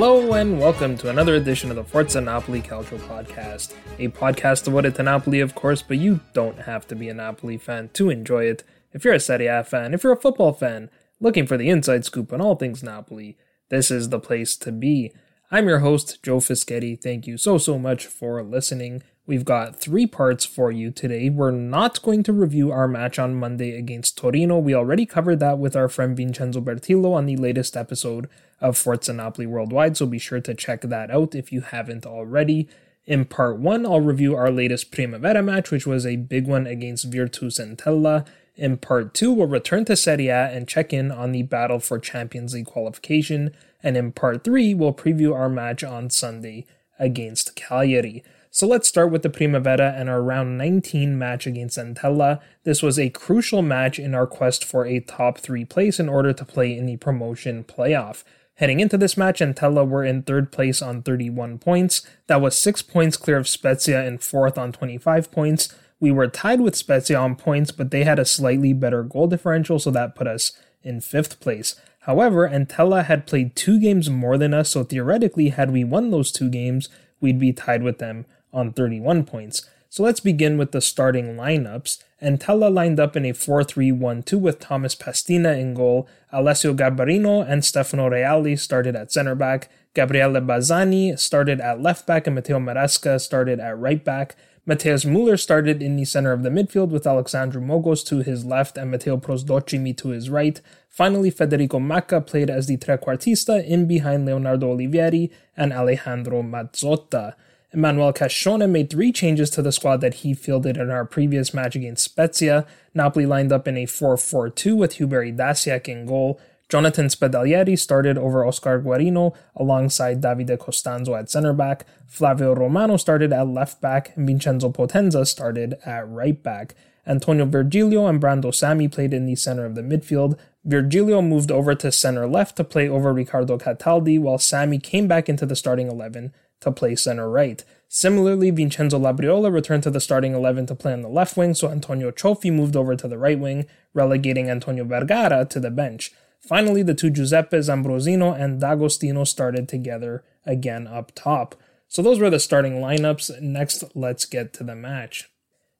Hello and welcome to another edition of the Forza Napoli Calcio podcast, a podcast devoted to Napoli, of course, but you don't have to be a Napoli fan to enjoy it. If you're a Serie A fan, if you're a football fan, looking for the inside scoop on all things Napoli, this is the place to be. I'm your host, Joe Fischetti. Thank you so, so much for listening. We've got three parts for you today. We're not going to review our match on Monday against Torino. We already covered that with our friend Vincenzo Bertillo on the latest episode of Forza Napoli Worldwide, so be sure to check that out if you haven't already. In part one, I'll review our latest Primavera match, which was a big one against Virtus Entella. In part two, we'll return to Serie A and check in on the battle for Champions League qualification. And in part three, we'll preview our match on Sunday against Cagliari. So let's start with the Primavera and our round 19 match against Entella. This was a crucial match in our quest for a top three place in order to play in the promotion playoff. Heading into this match, Entella were in third place on 31 points. That was 6 points clear of Spezia in fourth on 25 points. We were tied with Spezia on points, but they had a slightly better goal differential, so that put us in fifth place. However, Entella had played two games more than us, so theoretically, had we won those two games, we'd be tied with them on 31 points. So let's begin with the starting lineups. Entella lined up in a 4 3 1 2 with Thomas Pastina in goal. Alessio Garbarino and Stefano Reali started at center back. Gabriele Bazzani started at left back, and Matteo Maresca started at right back. Mateus Muller started in the center of the midfield with Alexandru Mogos to his left and Matteo Prosdocimi to his right. Finally, Federico Macca played as the trequartista in behind Leonardo Olivieri and Alejandro Mazzotta. Emmanuel Cascione made three changes to the squad that he fielded in our previous match against Spezia. Napoli lined up in a 4-4-2 with Hubert Idasiak in goal. Jonathan Spedalieri started over Oscar Guarino alongside Davide Costanzo at center back. Flavio Romano started at left back, and Vincenzo Potenza started at right back. Antonio Virgilio and Brando Sami played in the center of the midfield. Virgilio moved over to center left to play over Riccardo Cataldi, while Sami came back into the starting 11 to play center right. Similarly, Vincenzo Labriola returned to the starting 11 to play on the left wing, so Antonio Cioffi moved over to the right wing, relegating Antonio Vergara to the bench. Finally, the two Giuseppes, Ambrosino and D'Agostino started together again up top. So those were the starting lineups. Next, let's get to the match.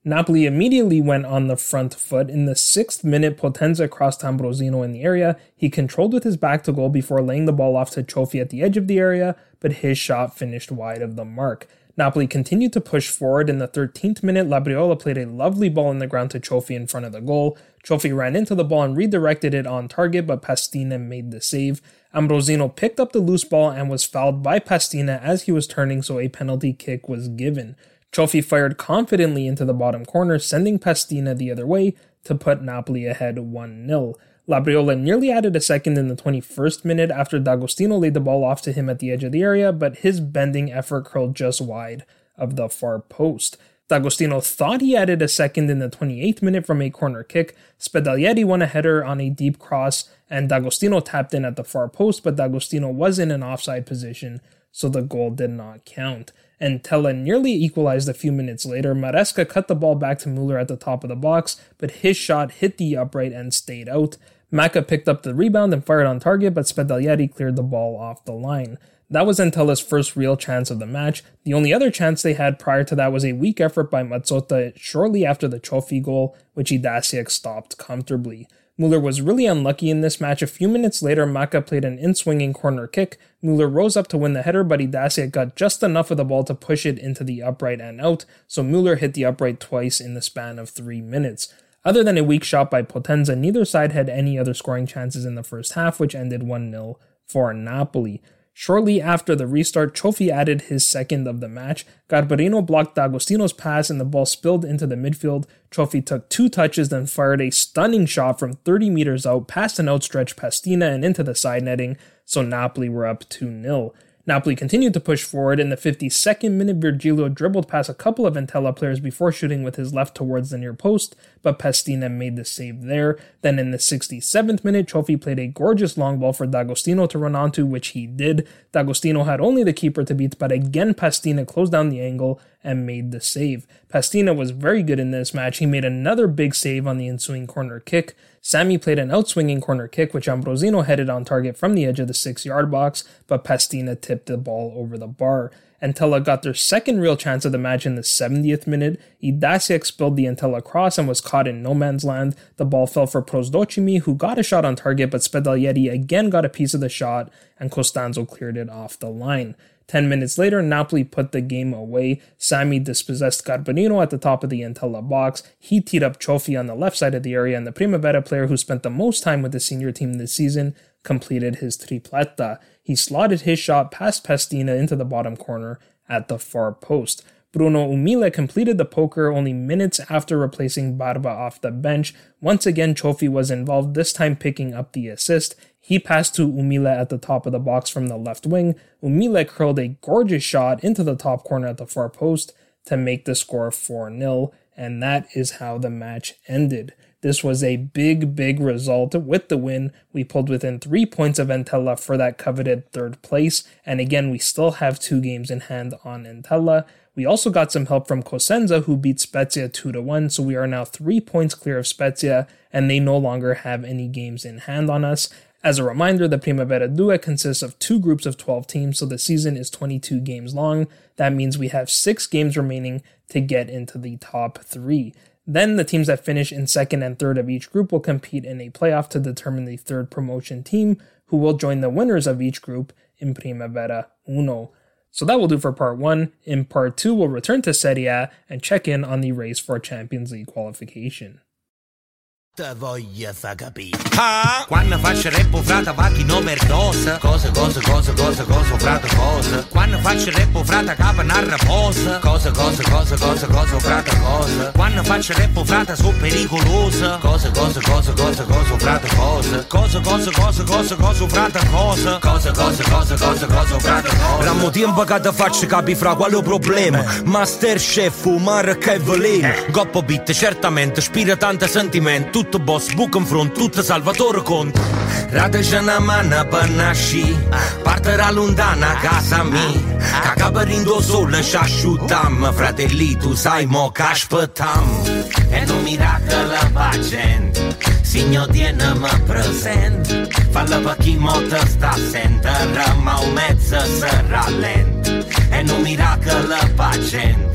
Napoli immediately went on the front foot. In the sixth minute, Potenza crossed Ambrosino in the area. He controlled with his back to goal before laying the ball off to Cioffi at the edge of the area, but his shot finished wide of the mark. Napoli continued to push forward. In the 13th minute, Labriola played a lovely ball in the ground to Cioffi in front of the goal. Cioffi ran into the ball and redirected it on target, but Pastina made the save. Ambrosino picked up the loose ball and was fouled by Pastina as he was turning, so a penalty kick was given. Cioffi fired confidently into the bottom corner, sending Pastina the other way to put Napoli ahead 1 0. Labriola nearly added a second in the 21st minute after D'Agostino laid the ball off to him at the edge of the area, but his bending effort curled just wide of the far post. D'Agostino thought he added a second in the 28th minute from a corner kick. Spedalieri won a header on a deep cross, and D'Agostino tapped in at the far post, but D'Agostino was in an offside position, so the goal did not count. Entella nearly equalized a few minutes later. Maresca cut the ball back to Mueller at the top of the box, but his shot hit the upright and stayed out. Macca picked up the rebound and fired on target, but Spedalieri cleared the ball off the line. That was Entella's first real chance of the match. The only other chance they had prior to that was a weak effort by Mazzotta shortly after the Cioffi goal, which Idasiak stopped comfortably. Mueller was really unlucky in this match. A few minutes later, Macca played an in-swinging corner kick. Mueller rose up to win the header, but Idasiak got just enough of the ball to push it into the upright and out, so Mueller hit the upright twice in the span of three minutes. Other than a weak shot by Potenza, neither side had any other scoring chances in the first half, which ended 1-0 for Napoli. Shortly after the restart, Cioffi added his second of the match. Garbarino blocked D'Agostino's pass and the ball spilled into the midfield. Cioffi took two touches, then fired a stunning shot from 30 meters out past an outstretched Pastina and into the side netting, so Napoli were up 2 0. Napoli continued to push forward. In the 52nd minute, Virgilio dribbled past a couple of Entella players before shooting with his left towards the near post, but Pastina made the save there. Then in the 67th minute, Cioffi played a gorgeous long ball for D'Agostino to run onto, which he did. D'Agostino had only the keeper to beat, but again Pastina closed down the angle and made the save. Pastina was very good in this match. He made another big save on the ensuing corner kick. Sami played an outswinging corner kick, which Ambrosino headed on target from the edge of the six yard box, but Pastina tipped the ball over the bar. Entella got their second real chance of the match in the 70th minute. Idasiak spilled the Entella cross and was caught in no man's land. The ball fell for Prosdocimi, who got a shot on target, but Spedalieri again got a piece of the shot, and Costanzo cleared it off the line. Ten minutes later, Napoli put the game away. Sami dispossessed Garbarino at the top of the Entella box. He teed up Cioffi on the left side of the area, and the Primavera player who spent the most time with the senior team this season completed his tripletta. He slotted his shot past Pastina into the bottom corner at the far post. Bruno Umile completed the poker only minutes after replacing Barba off the bench. Once again, Cioffi was involved, this time picking up the assist. He passed to Umile at the top of the box from the left wing. Umile curled a gorgeous shot into the top corner at the far post to make the score 4 0, and that is how the match ended. This was a big, big result. With the win, we pulled within three points of Entella for that coveted third place, and again, we still have two games in hand on Entella. We also got some help from Cosenza, who beat Spezia 2 to 1, so we are now three points clear of Spezia, and they no longer have any games in hand on us. As a reminder, the Primavera Due consists of two groups of 12 teams, so the season is 22 games long. That means we have six games remaining to get into the top three. Then the teams that finish in second and third of each group will compete in a playoff to determine the third promotion team, who will join the winners of each group in Primavera Uno. So that will do for part one. In part two, we'll return to Serie A and check in on the race for Champions League qualification. Te voglio fa capire. Ah! Quando faccio rap frata va chi non overdose. Cosa, cosa, cosa, cosa, cosa, frata, cosa. Quando faccio rap frata capa narra posa. Cosa, cosa, cosa, cosa, cosa, frata, cosa. Quando faccio rap frata so pericolosa. Cosa, cosa, cosa, cosa, cosa, frata, cosa. Cosa, cosa, cosa, cosa, cosa, frata, cosa. Cosa, cosa, cosa, cosa, cosa, frata, cosa. Rammo tempo che ti faccio capire fra quale problema. Masterchef, fumare che veleno. Goppo beat, certamente, spira tanto sentimento autobus Bucăm frontută Salvatore Cont. Radejana mana panashi Partera lontana casa mi. Ca bărind-o solă și așutam Fratelitul sai mo ca așpătam E un miracol pacient Signor tiene mă prezent. Fallă păchi motă sta sentă Rămau meță să ralent. E un miracol pacient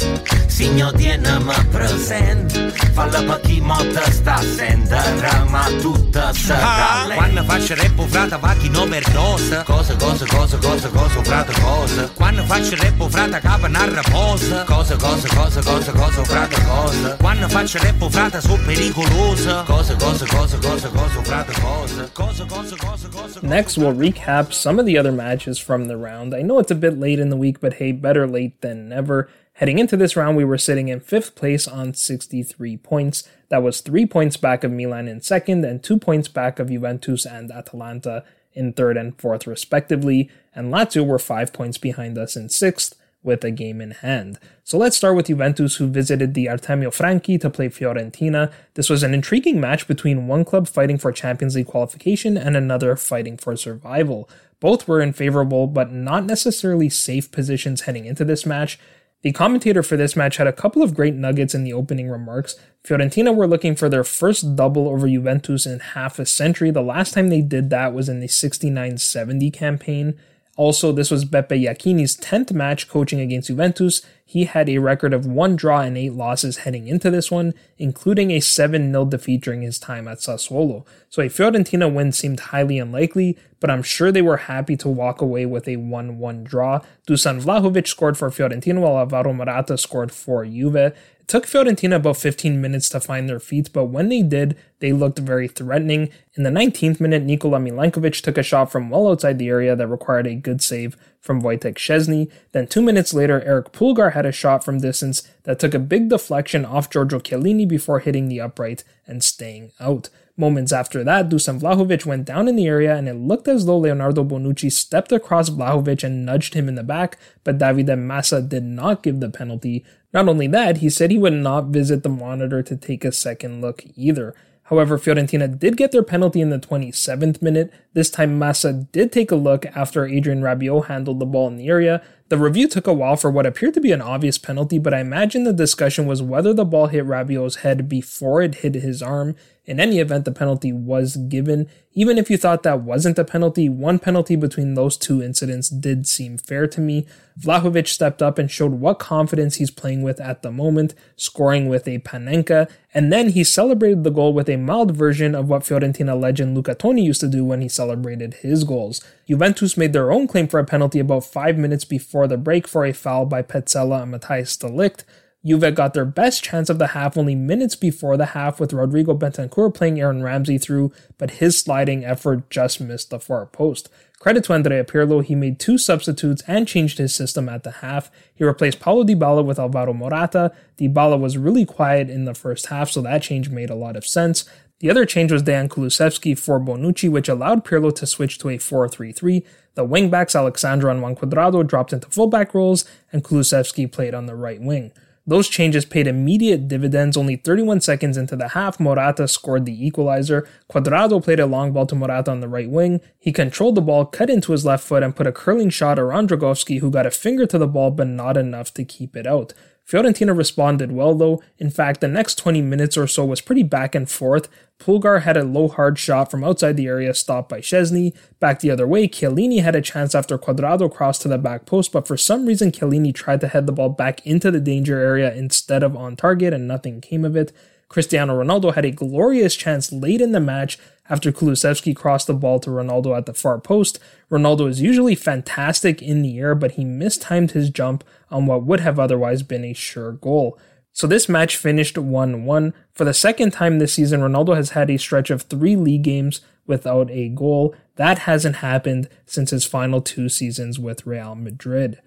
Signor tiene-mă present Falla pe chi motă sta sentă Răma tutta să ralent Quando faccio rap frata va chi non perdosa Cosa, cosa, cosa, cosa, cosa, frata, cosa Quando faccio rap frata capa narra posa Cosa, cosa, cosa, cosa, cosa, frata, cosa Quando faccio rap frata so pericolosa Cosa, cosa, cosa, cosa, cosa, frata, cosa Cosa, cosa, cosa, cosa Next, we'll recap some of the other matches from the round. I know it's a bit late in the week, but hey, better late than never. Heading into this round, we were sitting in fifth place on 63 points. That was three points back of Milan in second and two points back of Juventus and Atalanta in third and fourth, respectively. And Lazio were five points behind us in sixth with a game in hand. So let's start with Juventus, who visited the Artemio Franchi to play Fiorentina. This was an intriguing match between one club fighting for Champions League qualification and another fighting for survival. Both were in favorable but not necessarily safe positions heading into this match. The commentator for this match had a couple of great nuggets in the opening remarks. Fiorentina were looking for their first double over Juventus in half a century. The last time they did that was in the 69 70 campaign. Also, this was Beppe Iachini's 10th match coaching against Juventus. He had a record of one draw and eight losses heading into this one, including a 7 0 defeat during his time at Sassuolo. So a Fiorentina win seemed highly unlikely, but I'm sure they were happy to walk away with a 1 1 draw. Dusan Vlahovic scored for Fiorentina while Alvaro Morata scored for Juve. It took Fiorentina about 15 minutes to find their feet, but when they did, they looked very threatening. In the 19th minute, Nikola Milenkovic took a shot from well outside the area that required a good save from Wojtek Szczesny. Then two minutes later, Eric Pulgar had a shot from distance that took a big deflection off Giorgio Chiellini before hitting the upright and staying out. Moments after that, Dusan Vlahovic went down in the area and it looked as though Leonardo Bonucci stepped across Vlahovic and nudged him in the back, but Davide Massa did not give the penalty. Not only that, he said he would not visit the monitor to take a second look either. However, Fiorentina did get their penalty in the 27th minute. This time, Massa did take a look after Adrien Rabiot handled the ball in the area. The review took a while for what appeared to be an obvious penalty, but I imagine the discussion was whether the ball hit Rabiot's head before it hit his arm. In any event, the penalty was given. Even if you thought that wasn't a penalty, one penalty between those two incidents did seem fair to me. Vlahovic stepped up and showed what confidence he's playing with at the moment, scoring with a Panenka, and then he celebrated the goal with a mild version of what Fiorentina legend Luca Toni used to do when he celebrated his goals. Juventus made their own claim for a penalty about five minutes before the break for a foul by Pezzella and Matthijs de Ligt. Juve got their best chance of the half only minutes before the half with Rodrigo Bentancur playing Aaron Ramsey through, but his sliding effort just missed the far post. Credit to Andrea Pirlo, he made two substitutes and changed his system at the half. He replaced Paulo Dybala with Alvaro Morata. Dybala was really quiet in the first half, so that change made a lot of sense. The other change was Dejan Kulusevski for Bonucci, which allowed Pirlo to switch to a 4-3-3. The wingbacks Alex Sandro and Juan Cuadrado dropped into fullback roles, and Kulusevski played on the right wing. Those changes paid immediate dividends. Only 31 seconds into the half, Morata scored the equalizer. Cuadrado played a long ball to Morata on the right wing. He controlled the ball, cut into his left foot, and put a curling shot around Dragowski, who got a finger to the ball but not enough to keep it out. Fiorentina responded well though. In fact, the next 20 minutes or so was pretty back and forth. Pulgar had a low hard shot from outside the area stopped by Szczesny. Back the other way, Chiellini had a chance after Cuadrado crossed to the back post, but for some reason Chiellini tried to head the ball back into the danger area instead of on target and nothing came of it. Cristiano Ronaldo had a glorious chance late in the match after Kulusevski crossed the ball to Ronaldo at the far post. Ronaldo is usually fantastic in the air, but he mistimed his jump on what would have otherwise been a sure goal. So this match finished 1 1. For the second time this season, Ronaldo has had a stretch of three league games without a goal. That hasn't happened since his final two seasons with Real Madrid.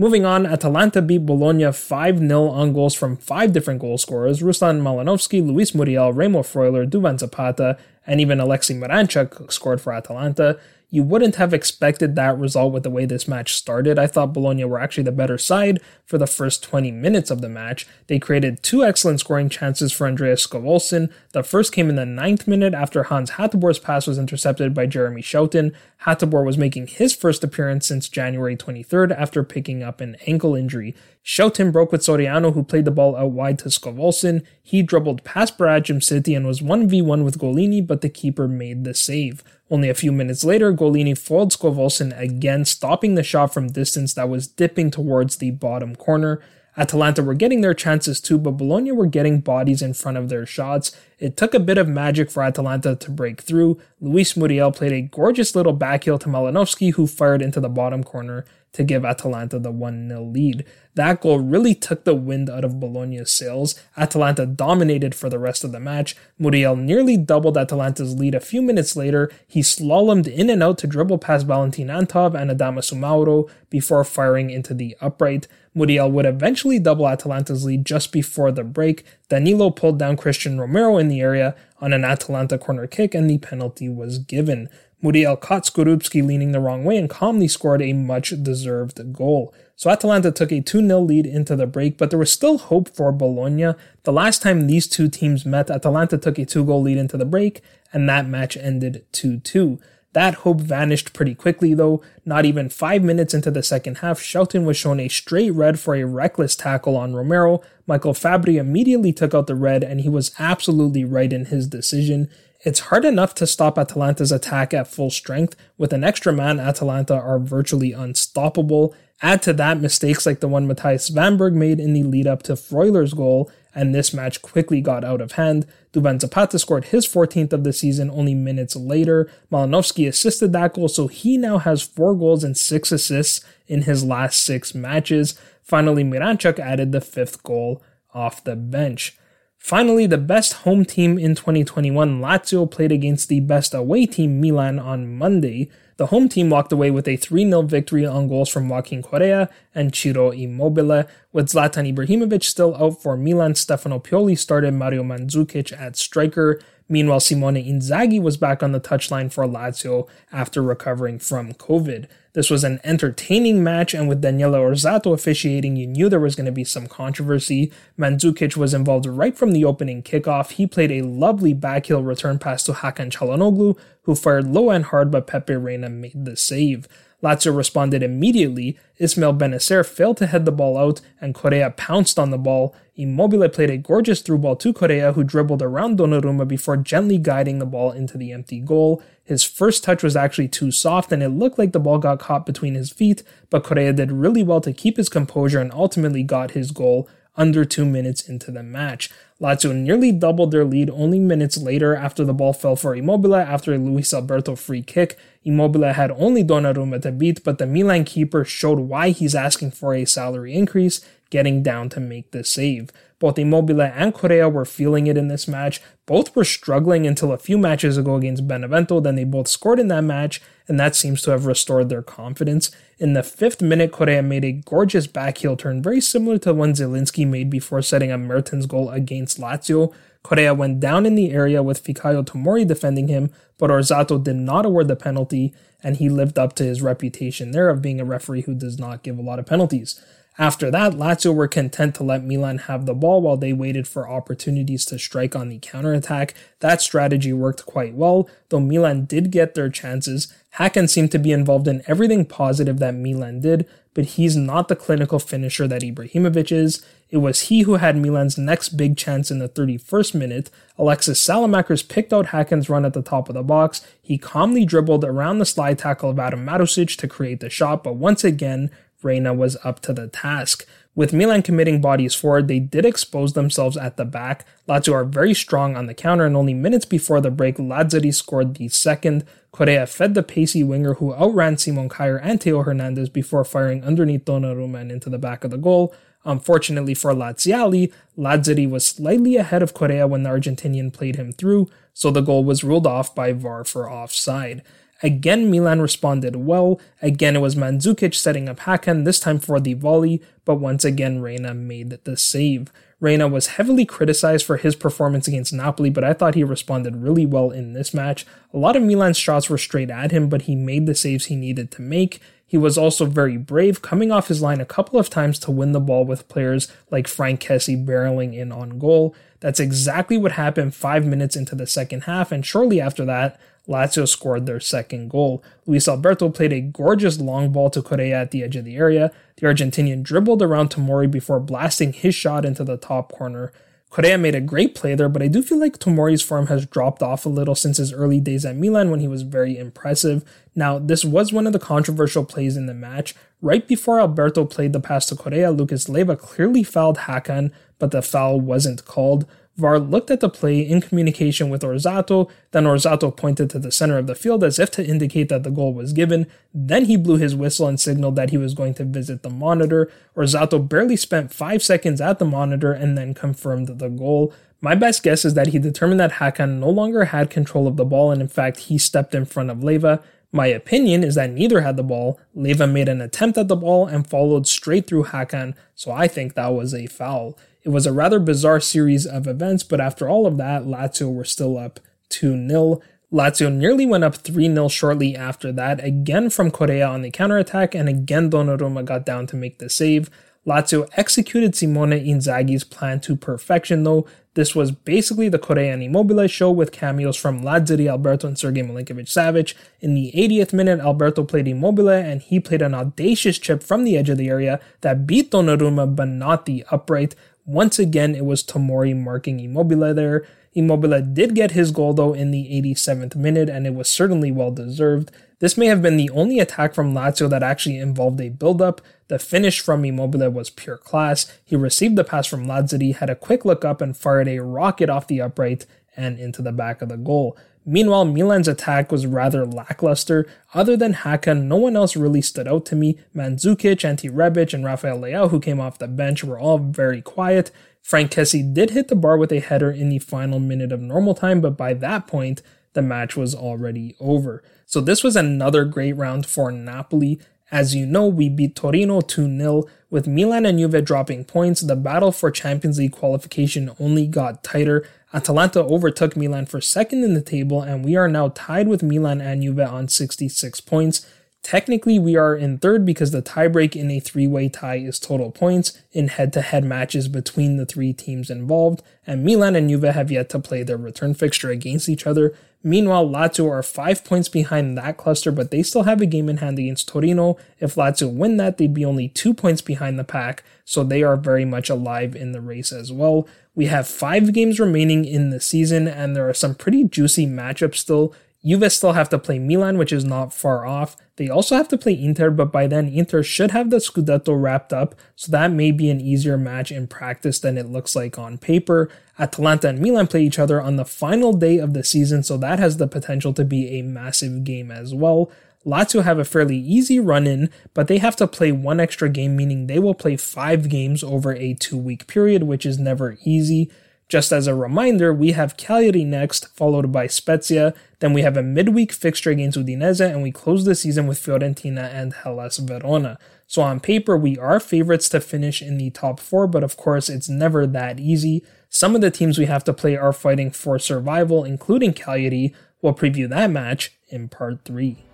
Moving on, Atalanta beat Bologna 5 0 on goals from five different goal scorers Ruslan Malinovskyi, Luis Muriel, Remo Freuler, Duvan Zapata, and even Alexei Miranchuk scored for Atalanta you wouldn't have expected that result with the way this match started. I thought Bologna were actually the better side for the first 20 minutes of the match. They created two excellent scoring chances for Andreas Skov Olsen. The first came in the ninth minute after Hans Hateboer's pass was intercepted by Jerdy Schouten. Hateboer was making his first appearance since January 23rd after picking up an ankle injury. Schouten broke with Soriano, who played the ball out wide to Skov Olsen. He dribbled past Berat Djimsiti and was 1v1 with Gollini, but the keeper made the save. Only a few minutes later, Gollini foiled Skov Olsen again, stopping the shot from distance that was dipping towards the bottom corner. Atalanta were getting their chances too, but Bologna were getting bodies in front of their shots. It took a bit of magic for Atalanta to break through. Luis Muriel played a gorgeous little backheel to Malinovskyi, who fired into the bottom corner to give Atalanta the 1 0 lead. That goal really took the wind out of Bologna's sails. Atalanta dominated for the rest of the match. Muriel nearly doubled Atalanta's lead a few minutes later. He slalomed in and out to dribble past Valentin Antov and Adama Soumaoro before firing into the upright. Muriel would eventually double Atalanta's lead just before the break. Danilo pulled down Cristian Romero in the area on an Atalanta corner kick, and the penalty was given. Muriel caught Skorupski leaning the wrong way and calmly scored a much deserved goal. So Atalanta took a 2 0 lead into the break, but there was still hope for Bologna. The last time these two teams met, Atalanta took a 2 goal lead into the break, and that match ended 2 2. That hope vanished pretty quickly, though. Not even five minutes into the second half, Shelton was shown a straight red for a reckless tackle on Romero. Michael Fabbri immediately took out the red, and he was absolutely right in his decision. It's hard enough to stop Atalanta's attack at full strength. With an extra man, Atalanta are virtually unstoppable. Add to that mistakes like the one Mattias Svanberg made in the lead up to Freuler's goal, and this match quickly got out of hand. Duvan Zapata scored his 14th of the season only minutes later. Malinovskyi assisted that goal, so he now has four goals and six assists in his last six matches. Finally, Miranchuk added the fifth goal off the bench. Finally, the best home team in 2021, Lazio, played against the best away team, Milan, on Monday. The home team walked away with a 3 0 victory on goals from Joaquin Correa and Ciro Immobile. With Zlatan Ibrahimovic still out for Milan, Stefano Pioli started Mario Mandzukic at striker. Meanwhile, Simone Inzaghi was back on the touchline for Lazio after recovering from COVID. This was an entertaining match, and with Daniele Orsato officiating, you knew there was going to be some controversy. Mandzukic was involved right from the opening kickoff. He played a lovely backheel return pass to Hakan Calhanoglu, who fired low and hard, but Pepe Reina made the save. Lazio responded immediately. Ismail Bennacer failed to head the ball out, and Correa pounced on the ball. Immobile played a gorgeous through ball to Correa, who dribbled around Donnarumma before gently guiding the ball into the empty goal. His first touch was actually too soft, and it looked like the ball got caught between his feet, but Correa did really well to keep his composure and ultimately got his goal under two minutes into the match. Lazio nearly doubled their lead only minutes later after the ball fell for Immobile after a Luis Alberto free kick. Immobile had only Donnarumma to beat, but the Milan keeper showed why he's asking for a salary increase, getting down to make the save. Both Immobile and Correa were feeling it in this match. Both were struggling until a few matches ago against Benevento, then they both scored in that match, and that seems to have restored their confidence. In the fifth minute, Correa made a gorgeous backheel turn, very similar to one Zielinski made before setting up Mertens' goal against Lazio. Correa went down in the area with Fikayo Tomori defending him, but Orsato did not award the penalty, and he lived up to his reputation there of being a referee who does not give a lot of penalties. After that, Lazio were content to let Milan have the ball while they waited for opportunities to strike on the counterattack. That strategy worked quite well, though Milan did get their chances. Hakan seemed to be involved in everything positive that Milan did, but he's not the clinical finisher that Ibrahimovic is. It was he who had Milan's next big chance in the 31st minute. Alexis Saelemaekers picked out Hakan's run at the top of the box. He calmly dribbled around the slide tackle of Adam Marusic to create the shot, but once again, Reina was up to the task. With Milan committing bodies forward, they did expose themselves at the back. Lazio are very strong on the counter, and only minutes before the break, Lazzari scored the second. Correa fed the pacey winger who outran Simon Kjaer and Theo Hernandez before firing underneath Donnarumma and into the back of the goal. Unfortunately for Laziali, Lazzari was slightly ahead of Correa when the Argentinian played him through, so the goal was ruled off by VAR for offside. Again, Milan responded well. Again, it was Mandzukic setting up Hakan, this time for the volley, but once again, Reina made the save. Reina was heavily criticized for his performance against Napoli, but I thought he responded really well in this match. A lot of Milan's shots were straight at him, but he made the saves he needed to make. He was also very brave, coming off his line a couple of times to win the ball with players like Frank Kessie barreling in on goal. That's exactly what happened five minutes into the second half, and shortly after that, Lazio scored their second goal. Luis Alberto played a gorgeous long ball to Correa at the edge of the area. The Argentinian dribbled around Tomori before blasting his shot into the top corner. Correa made a great play there, but I do feel like Tomori's form has dropped off a little since his early days at Milan when he was very impressive. Now, this was one of the controversial plays in the match. Right before Alberto played the pass to Correa, Lucas Leiva clearly fouled Hakan, but the foul wasn't called. VAR looked at the play in communication with Orsato, then Orsato pointed to the center of the field as if to indicate that the goal was given. Then he blew his whistle and signaled that he was going to visit the monitor. Orsato barely spent five seconds at the monitor and then confirmed the goal. My best guess is that he determined that Hakan no longer had control of the ball and in fact he stepped in front of Leiva. My opinion is that neither had the ball. Leiva made an attempt at the ball and followed straight through Hakan, so I think that was a foul. It was a rather bizarre series of events, but after all of that, Lazio were still up 2 0. Lazio nearly went up 3 0 shortly after that, again from Correa on the counterattack, and again Donnarumma got down to make the save. Lazio executed Simone Inzaghi's plan to perfection, though. This was basically the Correa and Immobile show with cameos from Lazzari, Alberto, and Sergei Milinkovic Savic. In the 80th minute, Alberto played Immobile, and he played an audacious chip from the edge of the area that beat Donnarumma, but not the upright. Once again, it was Tomori marking Immobile there. Immobile did get his goal though in the 87th minute, and it was certainly well deserved. This may have been the only attack from Lazio that actually involved a build-up. The finish from Immobile was pure class. He received the pass from Lazzari, had a quick look up and fired a rocket off the upright and into the back of the goal. Meanwhile, Milan's attack was rather lackluster. Other than Hakan, no one else really stood out to me. Mandzukic, Ante Rebic, and Rafael Leao, who came off the bench, were all very quiet. Frank Kessie did hit the bar with a header in the final minute of normal time, but by that point, the match was already over. So this was another great round for Napoli. As you know, we beat Torino 2 0. With Milan and Juve dropping points, the battle for Champions League qualification only got tighter. Atalanta overtook Milan for second in the table, and we are now tied with Milan and Juve on 66 points. Technically, we are in third because the tiebreak in a three way tie is total points in head to head matches between the three teams involved, and Milan and Juve have yet to play their return fixture against each other. Meanwhile, Lazio are five points behind that cluster, but they still have a game in hand against Torino. If Lazio win that, they'd be only two points behind the pack, so they are very much alive in the race as well. We have five games remaining in the season, and there are some pretty juicy matchups still. Juve still have to play Milan, which is not far off. They also have to play Inter, but by then Inter should have the Scudetto wrapped up, so that may be an easier match in practice than it looks like on paper. Atalanta and Milan play each other on the final day of the season, so that has the potential to be a massive game as well. Lazio have a fairly easy run in, but they have to play one extra game, meaning they will play five games over a two week period, which is never easy. Just as a reminder, we have Cagliari next, followed by Spezia. Then we have a midweek fixture against Udinese, and we close the season with Fiorentina and Hellas Verona. So on paper, we are favorites to finish in the top four, but of course, it's never that easy. Some of the teams we have to play are fighting for survival, including Cagliari. We'll preview that match in part three.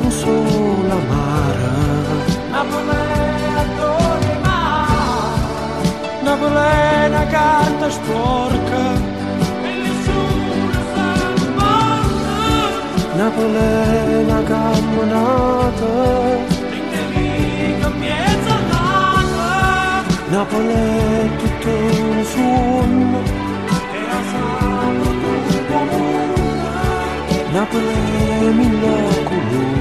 non sono amara Napoleona torne mai è una carta sporca. E nessuno se ne importa Napoleona camminata Napoli tutto un sonno, e la sabato tutto mondo Napoli mille colori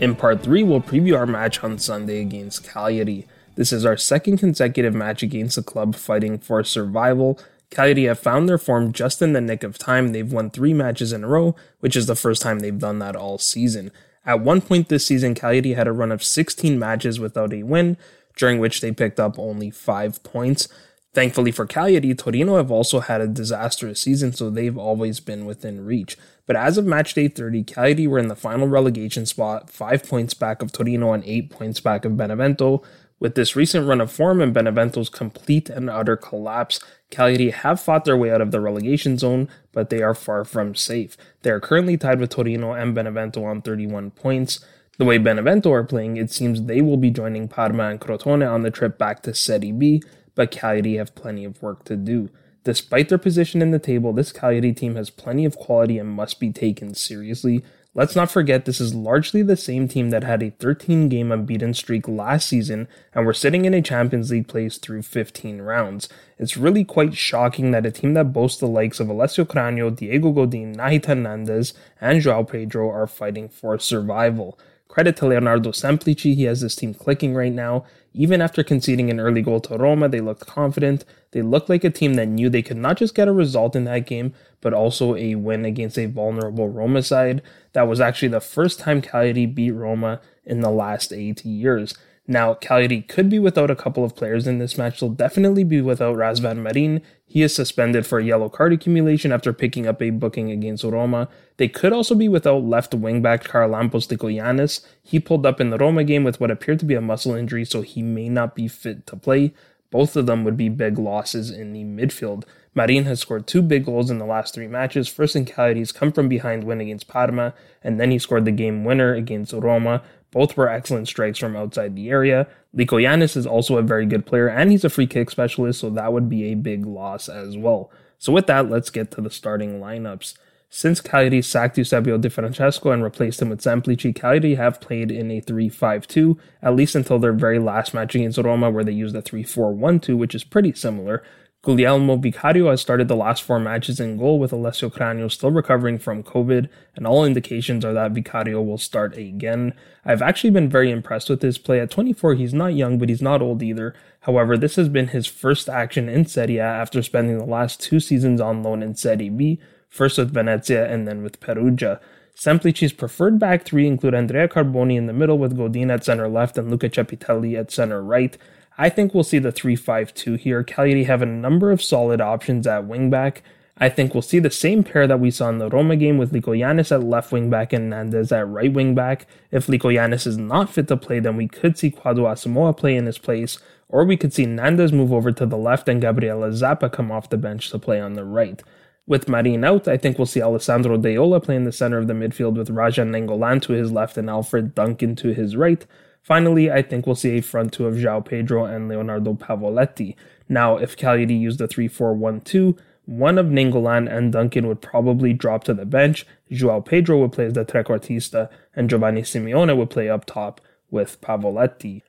in part 3, we'll preview our match on Sunday against Cagliari. This is our second consecutive match against a club fighting for survival. Cagliari have found their form just in the nick of time. They've won three matches in a row, which is the first time they've done that all season. At one point this season, Cagliari had a run of 16 matches without a win, during which they picked up only 5 points. Thankfully for Cagliari, Torino have also had a disastrous season, so they've always been within reach. But as of match day 30, Cagliari were in the final relegation spot, 5 points back of Torino and 8 points back of Benevento, with this recent run of form and Benevento's complete and utter collapse, Cagliari have fought their way out of the relegation zone, but they are far from safe. They are currently tied with Torino and Benevento on 31 points. The way Benevento are playing, it seems they will be joining Parma and Crotone on the trip back to Serie B, but Cagliari have plenty of work to do. Despite their position in the table, this Cagliari team has plenty of quality and must be taken seriously. Let's not forget this is largely the same team that had a 13 game unbeaten streak last season and were sitting in a Champions League place through 15 rounds. It's really quite shocking that a team that boasts the likes of Alessio Cragno, Diego Godin, Nahitan Nandez, and Joao Pedro are fighting for survival. Credit to Leonardo Semplici, he has this team clicking right now. Even after conceding an early goal to Roma, they looked confident. They looked like a team that knew they could not just get a result in that game, but also a win against a vulnerable Roma side. That was actually the first time Cagliari beat Roma in the last 80 years. Now, Cagliari could be without a couple of players in this match. They'll definitely be without Razvan Marin. He is suspended for a yellow card accumulation after picking up a booking against Roma. They could also be without left wingback Charalampos Lykogiannis. He pulled up in the Roma game with what appeared to be a muscle injury, so he may not be fit to play. Both of them would be big losses in the midfield. Marin has scored two big goals in the last three matches. First in Cagliari's come from behind win against Parma, and then he scored the game winner against Roma. Both were excellent strikes from outside the area. Lykogiannis is also a very good player, and he's a free kick specialist, so that would be a big loss as well. So with that, let's get to the starting lineups. Since Cagliari sacked Eusebio Di Francesco and replaced him with Semplici, Cagliari have played in a 3-5-2, at least until their very last match against Roma where they used a 3-4-1-2, which is pretty similar. Guglielmo Vicario has started the last four matches in goal with Alessio Cragno still recovering from COVID, and all indications are that Vicario will start again. I've actually been very impressed with his play. At 24, he's not young, but he's not old either. However, this has been his first action in Serie A after spending the last two seasons on loan in Serie B, first with Venezia and then with Perugia. Semplici's preferred back three include Andrea Carboni in the middle with Godin at center left and Luca Ceppitelli at center right. I think we'll see the 3-5-2 here. Cagliari have a number of solid options at wingback. I think we'll see the same pair that we saw in the Roma game with Lykogiannis at left wing back and Nandez at right wing back. If Lykogiannis is not fit to play, then we could see Kwadwo Asamoah play in his place, or we could see Nandez move over to the left and Gabriele Zappa come off the bench to play on the right. With Marin out, I think we'll see Alessandro Deiola play in the center of the midfield with Radja Nainggolan to his left and Alfred Duncan to his right. Finally, I think we'll see a front two of Joao Pedro and Leonardo Pavoletti. Now, if Cagliari used the 3 4 1 2, one of Nainggolan and Duncan would probably drop to the bench, Joao Pedro would play as the trequartista, and Giovanni Simeone would play up top with Pavoletti.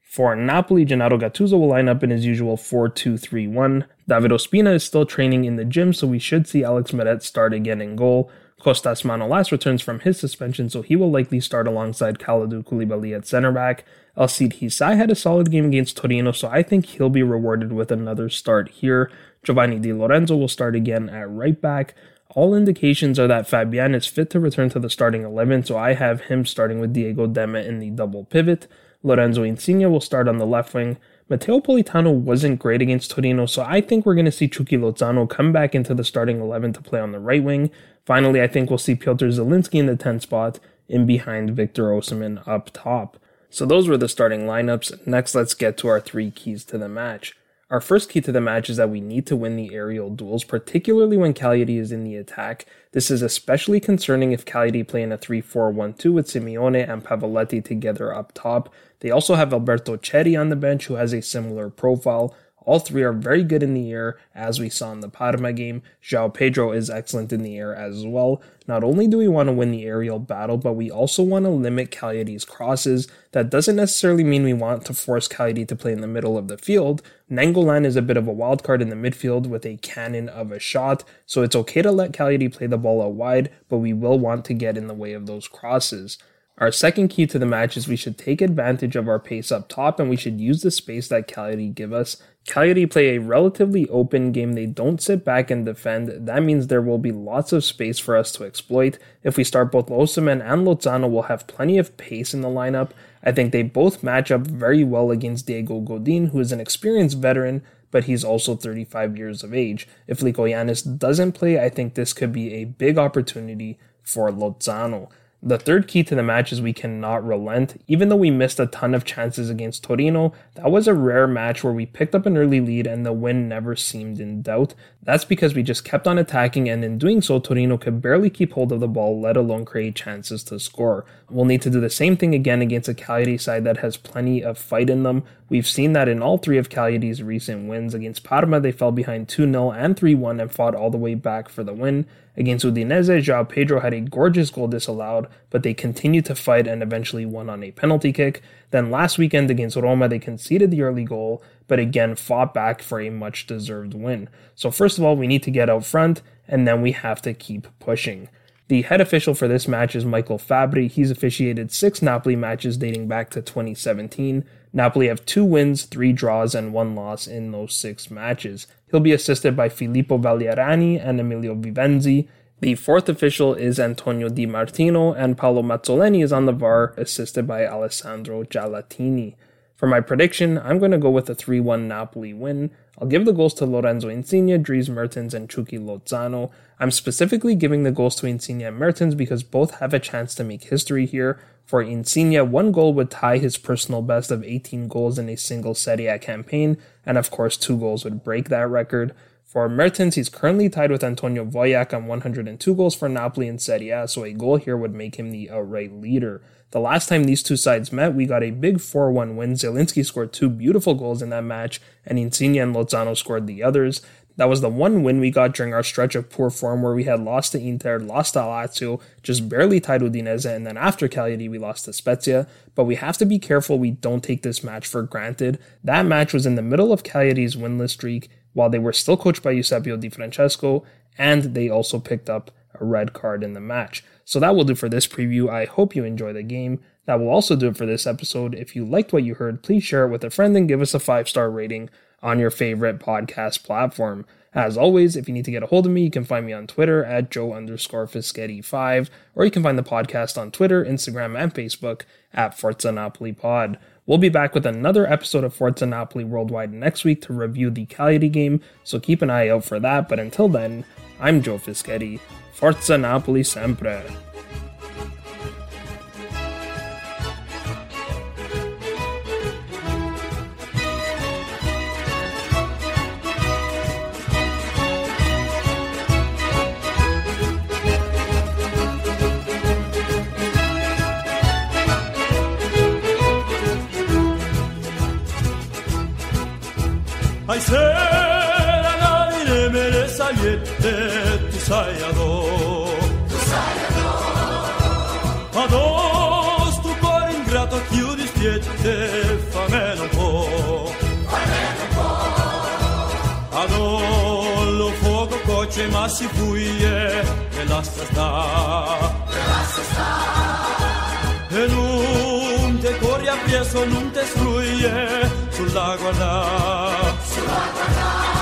For Napoli, Gennaro Gattuso will line up in his usual 4 2 3 1. David Ospina is still training in the gym, so we should see Alex Meret start again in goal. Kostas Manolas returns from his suspension, so he will likely start alongside Kalidou Koulibaly at center back. Elseid Hysaj had a solid game against Torino, so I think he'll be rewarded with another start here. Giovanni Di Lorenzo will start again at right back. All indications are that Fabian is fit to return to the starting 11, so I have him starting with Diego Demme in the double pivot. Lorenzo Insigne will start on the left wing. Matteo Politano wasn't great against Torino, so I think we're going to see Chucky Lozano come back into the starting 11 to play on the right wing. Finally, I think we'll see Piotr Zielinski in the 10 spot, in behind Victor Osimhen up top. So those were the starting lineups. Next, let's get to our three keys to the match. Our first key to the match is that we need to win the aerial duels, particularly when Cagliari is in the attack. This is especially concerning if Cagliari play in a 3-4-1-2 with Simeone and Pavoletti together up top. They also have Alberto Cerri on the bench who has a similar profile. All three are very good in the air, as we saw in the Parma game. Joao Pedro is excellent in the air as well. Not only do we want to win the aerial battle, but we also want to limit Cagliari's crosses. That doesn't necessarily mean we want to force Cagliari to play in the middle of the field. Nainggolan is a bit of a wild card in the midfield with a cannon of a shot, so it's okay to let Cagliari play the ball out wide, but we will want to get in the way of those crosses. Our second key to the match is we should take advantage of our pace up top and we should use the space that Cagliari give us Cagliari play a relatively open game. They don't sit back and defend. That means there will be lots of space for us to exploit. If we start both Osimhen and Lozano, we'll have plenty of pace in the lineup. I think they both match up very well against Diego Godin, who is an experienced veteran, but he's also 35 years of age. If Lykogiannis doesn't play, I think this could be a big opportunity for Lozano. The third key to the match is we cannot relent. Even though we missed a ton of chances against Torino, that was a rare match where we picked up an early lead and the win never seemed in doubt. That's because we just kept on attacking, and in doing so, Torino could barely keep hold of the ball, let alone create chances to score. We'll need to do the same thing again against a Cagliari side that has plenty of fight in them. We've seen that in all three of Cagliari's recent wins. Against Parma, they fell behind 2 0 and 3 1 and fought all the way back for the win. Against Udinese, Joao Pedro had a gorgeous goal disallowed, but they continued to fight and eventually won on a penalty kick. Then last weekend against Roma, they conceded the early goal, but again fought back for a much deserved win. So, first of all, we need to get out front, and then we have to keep pushing. The head official for this match is Michael Fabbri. He's officiated six Napoli matches dating back to 2017. Napoli have two wins, three draws, and one loss in those six matches. He'll be assisted by Filippo Valeriani and Emilio Vivenzi. The fourth official is Antonio Di Martino, and Paolo Mazzoleni is on the VAR, assisted by Alessandro Giallatini. For my prediction, I'm going to go with a 3 1 Napoli win. I'll give the goals to Lorenzo Insigne, Dries Mertens, and Chucky Lozano. I'm specifically giving the goals to Insigne and Mertens because both have a chance to make history here. For Insigne, one goal would tie his personal best of 18 goals in a single Serie A campaign, and of course, two goals would break that record. For Mertens, he's currently tied with Antonio Vojak on 102 goals for Napoli in Serie A, so a goal here would make him the outright leader. The last time these two sides met, we got a big 4 1 win. Zielinski scored two beautiful goals in that match, and Insigne and Lozano scored the others. That was the one win we got during our stretch of poor form where we had lost to Inter, lost to Lazio, just barely tied Udinese, and then after Cagliari we lost to Spezia. But we have to be careful we don't take this match for granted. That match was in the middle of Cagliari's winless streak while they were still coached by Eusebio Di Francesco, and they also picked up a red card in the match. So that will do for this preview. I hope you enjoy the game. That will also do it for this episode. If you liked what you heard, please share it with a friend and give us a five star rating on your favorite podcast platform. As always, if you need to get a hold of me, you can find me on Twitter at Joe underscore Fischetti5, or you can find the podcast on Twitter, Instagram, and Facebook at Forza Napoli Pod. We'll be back with another episode of Forza Napoli Worldwide next week to review the Cagliari game, so keep an eye out for that. But until then, I'm Joe Fischetti. Forza Napoli sempre! Si fuie e lascia sta E lascia sta E non te corri appresso non te sfruie sulla guarda sulla guarda